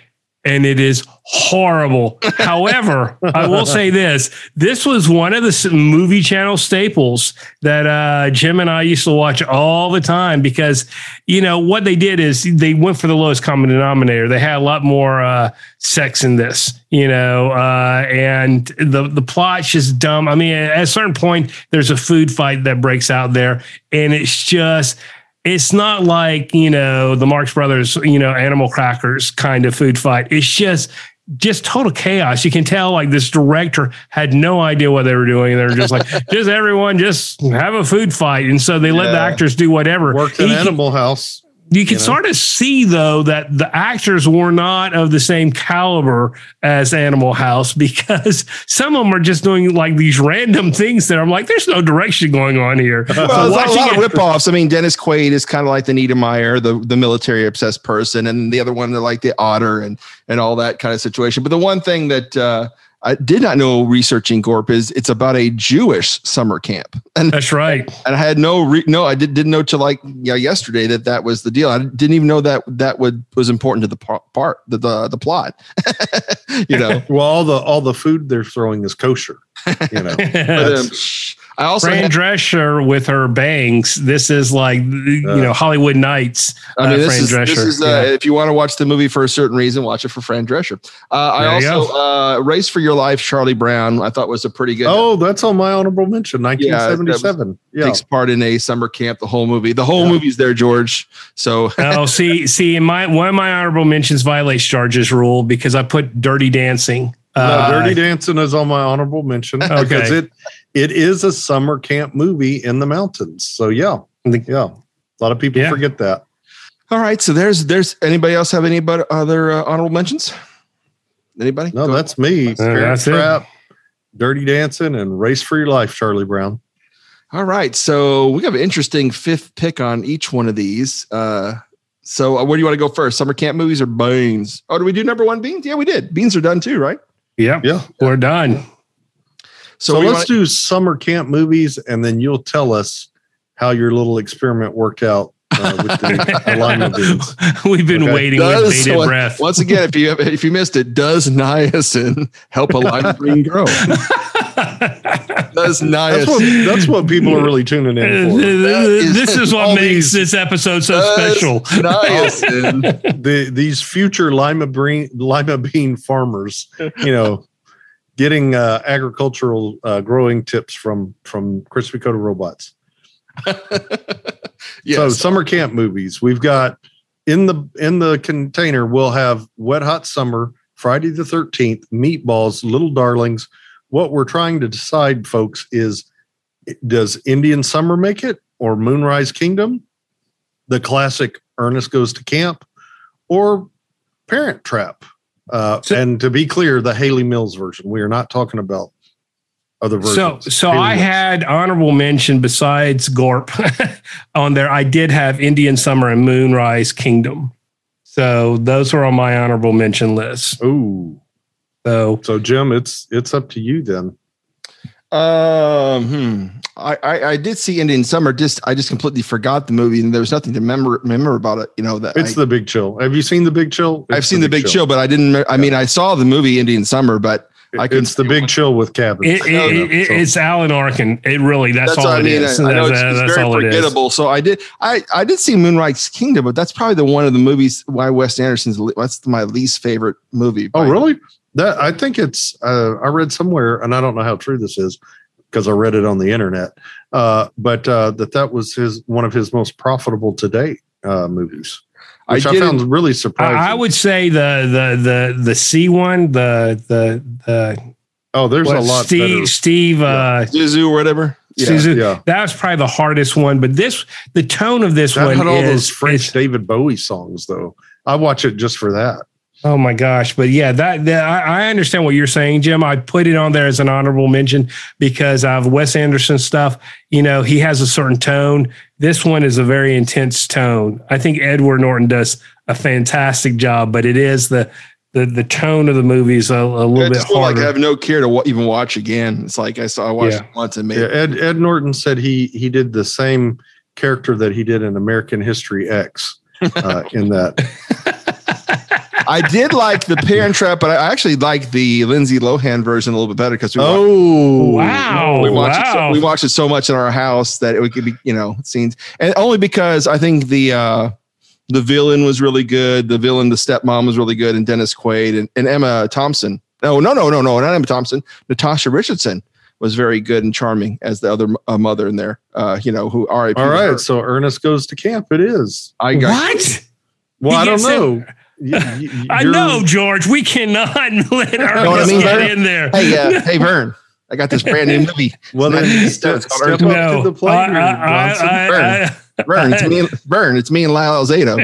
S3: and it is horrible. However, I will say this: this was one of the movie channel staples that uh, Jim and I used to watch all the time because you know what they did is they went for the lowest common denominator. They had a lot more uh, sex in this, you know, uh, and the the plot's just dumb. I mean, at a certain point, there's a food fight that breaks out there, and it's just it's not like you know the Marx Brothers, you know, animal crackers kind of food fight. It's just just total chaos. You can tell like this director had no idea what they were doing. They're just like, just everyone just have a food fight. And so they yeah. let the actors do whatever.
S2: Worked in Animal House.
S3: You can you know? sort of see though that the actors were not of the same caliber as Animal House because some of them are just doing like these random things that I'm like, there's no direction going on here.
S4: Well, so there's a lot of ripoffs. I mean, Dennis Quaid is kind of like the Niedermeyer, the the military obsessed person, and the other one, they're like the otter and and all that kind of situation. But the one thing that uh, I did not know researching Gorp is it's about a Jewish summer camp, and
S3: That's right.
S4: and I had no re- no I did, didn't know till like yeah yesterday that that was the deal. I didn't even know that that would was important to the part the the, the plot. you know,
S2: Well, all the all the food they're throwing is kosher. You know,
S4: but, um, I also
S3: Fran
S4: had,
S3: Drescher with her bangs. This is like you know Hollywood Nights.
S4: I mean,
S3: uh,
S4: this
S3: Fran
S4: is, this is uh,
S3: Yeah.
S4: if you want to watch the movie for a certain reason, watch it for Fran Drescher. Uh, I also uh, Race for Your Life, Charlie Brown. I thought was a pretty good.
S2: oh, that's on my honorable mention. 1977. Yeah,
S4: Takes part in a summer camp. The whole movie. The whole movie's there, George. So
S3: oh, see, see, in my one of my honorable mentions violates George's rule because I put Dirty Dancing.
S2: No,
S3: Uh,
S2: Dirty Dancing is on my honorable mention
S3: Okay.
S2: because it it is a summer camp movie in the mountains. So yeah,
S3: The-
S2: yeah, a lot of people
S3: Yeah.
S2: forget that.
S4: all right. So there's there's anybody else have any but other uh, honorable mentions? Anybody?
S2: No,
S4: Go-
S2: that's me. Parent
S3: that's it.
S2: Dirty Dancing, and Race for Your Life, Charlie Brown.
S4: All right. So we have an interesting fifth pick on each one of these. Uh, so uh, where do you want to go first? Summer camp movies or beans? Oh, do we do number one beans? Yeah, we did. Beans are done too, right?
S3: yeah,
S2: Yeah.
S3: we're done.
S2: So,
S4: we
S2: let's
S4: wanna-
S2: do summer camp movies, and then you'll tell us how your little experiment worked out uh, with the, the lima beans.
S3: We've been
S2: Okay.
S3: waiting
S4: Does-
S3: with bated
S4: once-
S3: breath.
S4: Once again, if you if you missed it, does niacin help a lima bean grow? Does
S2: That's what
S4: niacin
S2: that's what people are really tuning in for.
S3: this is
S2: all
S3: what makes
S2: these-
S3: this episode so special.
S4: niacin
S2: the these future lima bean lima bean farmers, you know, getting uh, agricultural uh, growing tips from from crispy coated robots.
S4: yes.
S2: So summer camp movies. We've got in the in the container. We'll have Wet Hot Summer, Friday the Thirteenth, Meatballs, Little Darlings. What we're trying to decide, folks, is does Indian Summer make it or Moonrise Kingdom, the classic Ernest Goes to Camp, or Parent Trap? Uh,
S3: So-
S2: and to be clear, the Hayley Mills version. We are not talking about other
S3: So,
S2: versions.
S3: so
S2: Hayley
S3: I
S2: Mills.
S3: had honorable mention besides Gorp on there. I did have Indian Summer and Moonrise Kingdom. So those were on my honorable mention list.
S2: Ooh.
S3: So
S2: So Jim, it's it's up to you then.
S4: Um, hmm. I, I I did see Indian Summer. Just I just completely forgot the movie, and there was nothing to remember remember about it. You know that
S2: It's
S4: I,
S2: the Big Chill. Have you seen the Big Chill?
S4: I've seen the Big Chill, but I didn't. I mean, I saw the movie Indian Summer, but I couldn't
S2: It's the Big Chill with cabins.
S3: it, it, it, it- it's Alan Arkin. It really that's, all
S4: I mean.
S3: is.
S4: I, I know
S3: That's-
S4: it's, it's
S3: that's
S4: very
S3: all it is.
S4: forgettable. So I did. I I did see Moonrise Kingdom, but that's probably the one of the movies why Wes Anderson's. That's my least favorite movie.
S2: oh,
S4: by-
S2: really? That I think it's. Uh, I read somewhere, and I don't know how true this is because I read it on the internet. Uh, but uh, that that was his one of his most profitable to date uh, movies, which I,
S4: did-
S2: found really surprising.
S3: I, I would say the the the the C one, the the the
S2: oh, there's
S3: what,
S2: a lot
S3: Steve
S2: better.
S3: Steve uh
S4: Zuzu or whatever. Yeah.
S3: Suzu-
S2: Yeah,
S3: that was probably the hardest one. But this the tone of this
S2: that
S3: one
S2: had all
S3: is
S2: those French
S3: is-
S2: David Bowie songs, though. I watch it just for that.
S3: Oh my gosh! But yeah, that, that I, I understand what you're saying, Jim. I put it on there as an honorable mention because of Wes Anderson stuff. You know, he has a certain tone. This one is a very intense tone. I think Edward Norton does a fantastic job, but it is the the the tone of the movie is a, a little
S4: I
S3: bit
S4: just feel like. I have no care to wa- even watch again. It's like I saw I watched
S3: Yeah.
S4: it once and maybe
S2: Yeah, Ed Ed Norton said he he did the same character that he did in American History X uh, in that.
S4: I did like the Parent Trap, but I actually like the Lindsay Lohan version a little bit better because we, watched,
S2: Oh
S3: wow!
S4: we watched it so, we watched it so much in our house that it could be you know scenes, and only because I think the uh, the villain was really good, the villain, the stepmom was really good, and Dennis Quaid and, and Emma Thompson. No, no, no, no, no, not Emma Thompson. Natasha Richardson was very good and charming as the other uh, mother in there. Uh, you know who? R.I.P.
S2: All
S4: to
S2: right,
S4: her.
S2: so Ernest goes to camp. It is.
S4: I got
S3: what?
S2: Well,
S3: He
S2: I don't
S3: gets
S2: know. You- you-
S3: I know, George. We cannot let
S4: what I mean,
S3: get
S4: Vern?
S3: in there.
S4: Hey, uh, hey, Vern, I got this brand new movie.
S2: Well,
S4: It's
S2: then
S4: not-
S2: step, step up
S3: no,
S2: to the plate,
S3: I,
S2: here,
S3: I,
S2: Johnson.
S3: I, I,
S4: Vern, it's me. And, Vern, it's me and Lyle Alzado.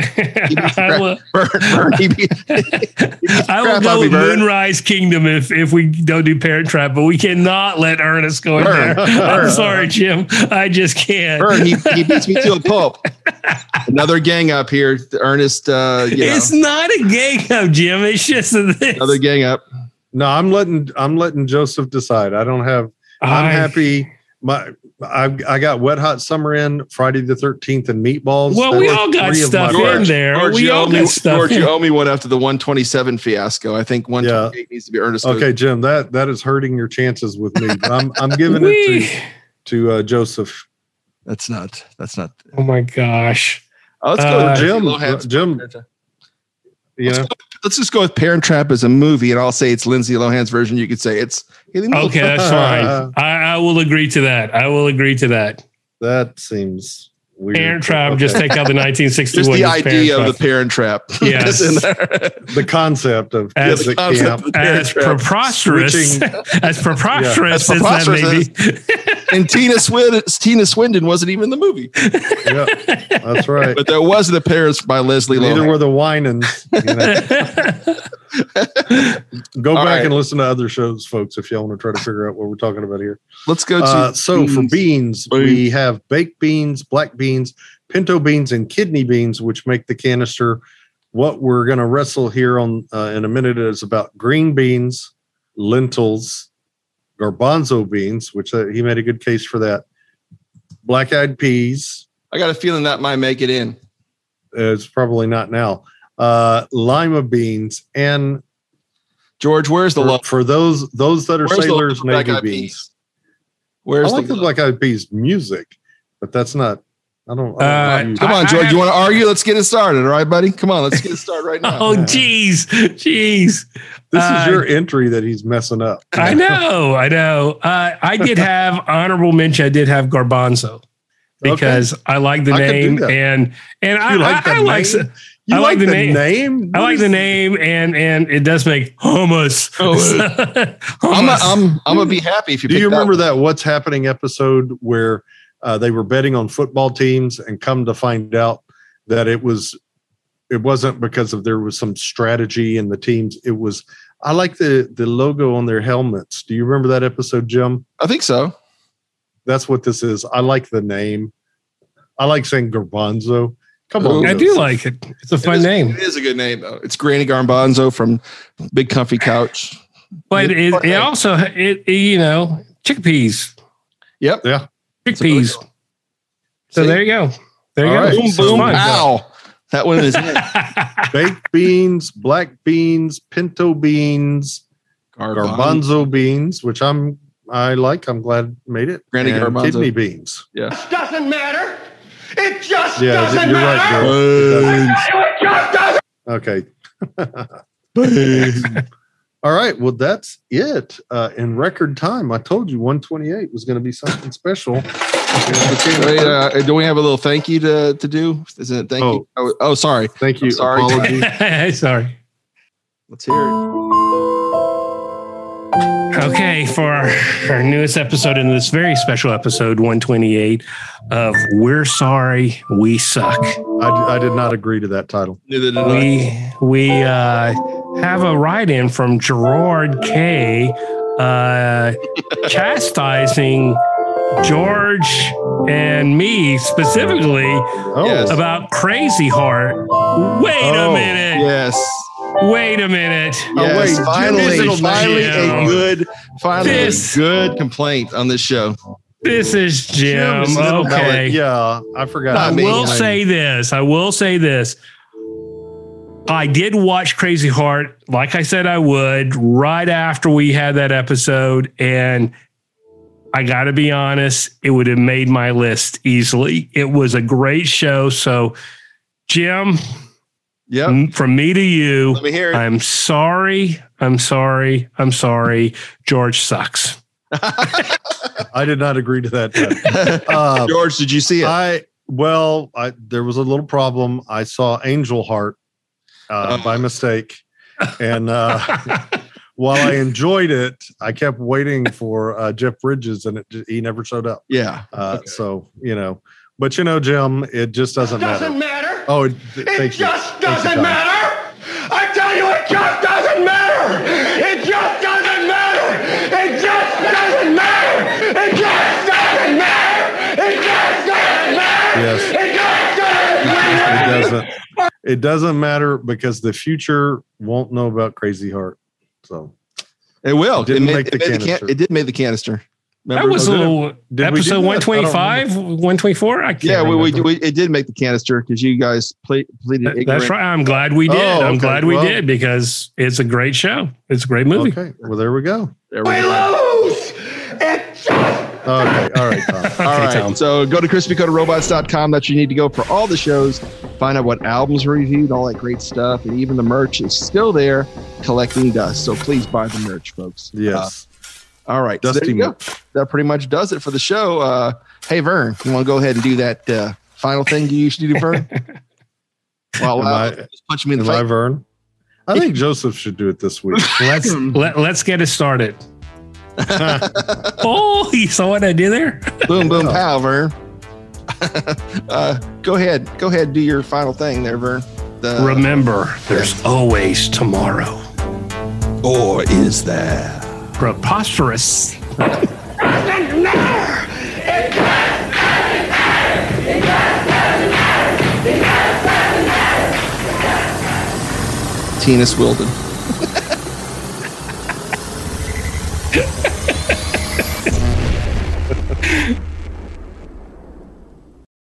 S3: I will,
S4: Vern, Vern, he beat, he
S3: I will
S4: crap out
S3: go with
S4: Vern.
S3: Moonrise Kingdom if if we don't do Parent Trap, but we cannot let Ernest go in
S4: Vern,
S3: there. I'm
S4: Vern.
S3: sorry, Jim. I just can't.
S4: Vern, he, he beats me to a pulp. Another gang up here. Ernest, uh, you know,
S3: It's not a gang up, Jim. It's just a,
S4: another gang up.
S2: No, I'm letting I'm letting Joseph decide. I don't have. I'm
S3: I-
S2: happy. My I I got Wet Hot Summer in Friday the 13th and Meatballs.
S3: Well,
S2: That
S3: we all got
S2: three of my
S3: stuff
S2: favorites.
S3: in there.
S4: George,
S3: we all
S4: owe me,
S3: got stuff.
S4: George, you owe me one after the 127 fiasco. I think 128 needs to be Ernest.
S2: Okay, Jim, that that is hurting your chances with me. I'm I'm giving it to to uh, Joseph.
S4: That's not. That's not.
S3: Oh my gosh.
S4: Oh, let's
S3: Uh,
S4: go, with
S2: Jim, Jim,
S4: Parent Trap.
S2: You
S4: Let's,
S2: know,
S4: go, let's just go with Parent Trap as a movie, and I'll say it's Lindsay Lohan's version. You could say it's.
S3: Okay, that's fine. I, I will agree to that. I will agree to that.
S2: that seems weird.
S3: Parent Trap, just take out the 1961.
S4: Just the
S3: Parent
S4: idea of
S3: Trap.
S4: the Parent Trap.
S3: Yes.
S4: That's in there.
S2: the concept of
S3: As-
S2: kids at
S4: Concept
S2: camp.
S4: of the
S3: as preposterous, as preposterous
S4: Yeah, as
S3: as that may be.
S4: and Tina Swindon, Tina Swindon wasn't even in the movie,
S2: Yeah, that's right.
S4: but there was an appearance by Leslie
S2: Neither
S4: Lohan.
S2: were the Winans. You know. Go
S4: All
S2: back
S4: right.
S2: and listen to other shows, folks, if y'all want to try to figure out what we're talking about here.
S4: Let's go to
S2: Uh, so for beans, we have baked beans, black beans, pinto beans, and kidney beans, which make the canister. What we're going to wrestle here on uh, in a minute is about green beans, lentils, garbanzo beans, which uh, he made a good case for that. Black eyed peas,
S4: I got a feeling that might make it in.
S2: uh, it's probably not now. Uh, lima beans, and
S4: George, where's the
S2: for,
S4: love?
S2: for those those that are
S4: Where's
S2: sailors,
S4: love
S2: navy
S4: Eyed
S2: beans.
S4: Peas? Where's
S2: I like the
S4: love?
S2: black eyed peas music, but that's not. I don't. I
S3: Uh,
S2: don't use-
S4: Come
S3: I-
S4: on,
S3: I
S4: George.
S3: have-
S4: you want to argue? Let's get it started. All right, buddy. Come on, let's get it started right now.
S3: Oh, jeez, jeez.
S2: This
S3: Uh,
S2: is your entry that he's messing up.
S3: I know, I know. Uh, I did have honorable mention. I did have garbanzo because I like the
S2: I
S3: name
S2: that.
S3: and and I,
S2: You like
S3: I,
S2: the
S3: I like
S2: name? You
S3: I like the name.
S2: name.
S3: I like the name and and it does make hummus.
S4: Oh, I'm,
S3: Hummus.
S4: I'm, I'm gonna be happy if you.
S2: Do you remember
S4: one.
S2: that What's Happening episode where uh, they were betting on football teams and come to find out that it was it wasn't because of there was some strategy in the teams. It was I like the the logo on their helmets. Do you remember that episode, Jim?
S4: I think so.
S2: That's what this is. I like the name. I like saying garbanzo. Come on,
S3: I do like it. It's a fun
S4: is-
S3: name,
S4: It is a good name though. It's Granny Garbanzo from Big Comfy Couch.
S3: but
S4: Good
S3: it, it also it, it, you know chickpeas,
S4: Yep.
S2: Yeah.
S3: chickpeas. So
S4: See?
S3: there you go. There you
S2: All
S3: go.
S2: right.
S4: Boom,
S3: It's
S4: boom,
S3: fun.
S4: ow. That one is
S2: baked beans, black beans, pinto beans, garbanzo beans, which I'm I like. I'm glad made it.
S4: Granny
S2: and
S4: garbanzo.
S2: kidney beans.
S4: Yeah.
S5: doesn't matter. It just
S2: Yeah,
S5: doesn't
S2: you're right,
S5: matter.
S2: Bill.
S5: It just doesn't.
S2: Okay. All right. Well, that's it. Uh, in record time, I told you 128 was going to be something special.
S4: Wait, uh, do we have a little thank you to, to do? Isn't it thank you? Oh, oh, sorry.
S2: Thank you.
S4: I'm sorry.
S3: Sorry.
S4: Let's hear it.
S3: Okay, for our, our newest episode in this very special episode 128 of We're Sorry, We Suck.
S2: I, I did not agree to that title.
S4: Neither did I.
S3: We we uh, have a write-in from Gerard K. Uh, chastising George and me specifically
S2: Oh,
S3: about Crazy Heart. Wait
S2: Oh,
S3: a minute.
S4: Yes.
S3: Wait a minute.
S2: Oh,
S4: yes.
S2: wait, Jim
S4: finally,
S2: Digital
S4: finally a good, finally
S3: This-
S4: a good complaint on this show.
S3: This is Jim.
S2: Jim's little
S3: Okay.
S2: pellet. Yeah, I forgot.
S3: I
S4: Not me.
S3: will say this. I will say this. I did watch Crazy Heart, like I said I would, right after we had that episode. And I got to be honest, it would have made my list easily. It was a great show. So, Jim,
S4: Yep.
S3: m- from me to you,
S4: Let me hear it.
S3: I'm sorry. I'm sorry. I'm sorry. George sucks.
S2: I did not agree to that. Uh,
S4: George, did you see it?
S2: I well, I there was a little problem. I saw Angel Heart uh,
S4: Oh.
S2: by mistake, and uh, while I enjoyed it, I kept waiting for uh, Jeff Bridges, and it, he never showed up.
S4: yeah.
S2: Uh,
S4: Okay.
S2: So you know, but you know, Jim, it just doesn't
S5: Doesn't
S2: matter.
S5: matter.
S2: Oh, it, th-
S5: It
S2: thank
S5: just
S2: you,
S5: doesn't
S2: Tom.
S5: matter. I tell you, it just doesn't matter. It just doesn't matter. It just doesn't matter. It just doesn't matter. It just doesn't matter.
S2: Yes.
S5: It just doesn't
S2: It doesn't. It doesn't matter because the future won't know about Crazy Heart. So
S4: It will.
S2: It didn't
S4: made,
S2: make the
S4: it, made
S2: canister.
S4: it did make the canister.
S3: That
S4: Remember?
S3: was
S2: Oh,
S3: a
S2: did it?
S3: little
S2: Did
S3: episode
S2: that? I
S3: one
S2: don't
S3: twenty five, one twenty four. I can't.
S4: yeah, we, we, we it did make the canister because you guys play, pleaded
S3: That- That's right. I'm glad we did.
S2: Oh,
S3: I'm
S2: okay.
S3: glad we
S2: Well-
S3: did because it's a great show. It's a great movie.
S2: Okay. Well, there we go.
S4: There we
S5: We
S4: go.
S5: lose! It just
S2: Okay. All right. Tom.
S4: All
S3: Okay,
S4: right.
S3: Tom.
S4: So go to crispycoated.robots.com. That's where you need to go for all the shows. Find out what albums are reviewed, all that great stuff. And even the merch is still there collecting dust. So please buy the merch, folks.
S2: Yes.
S4: Uh, all right. So there
S2: Dusty
S4: you go. That pretty much does it for the show. Uh, hey, Vern, you want to go ahead and do that uh, final thing you usually do, Vern? well, uh,
S2: I-
S4: just punch me in the
S2: Am I
S4: face.
S2: Vern? I think Joseph should do it this week.
S3: Let's let, let's get it started. oh, you saw what I did there?
S4: boom, boom,
S2: Yeah.
S4: pow, Vern. uh, go ahead. Go ahead. Do your final thing there, Vern. The,
S3: Remember, there's always tomorrow.
S4: or is there?
S3: Preposterous.
S5: doesn't matter!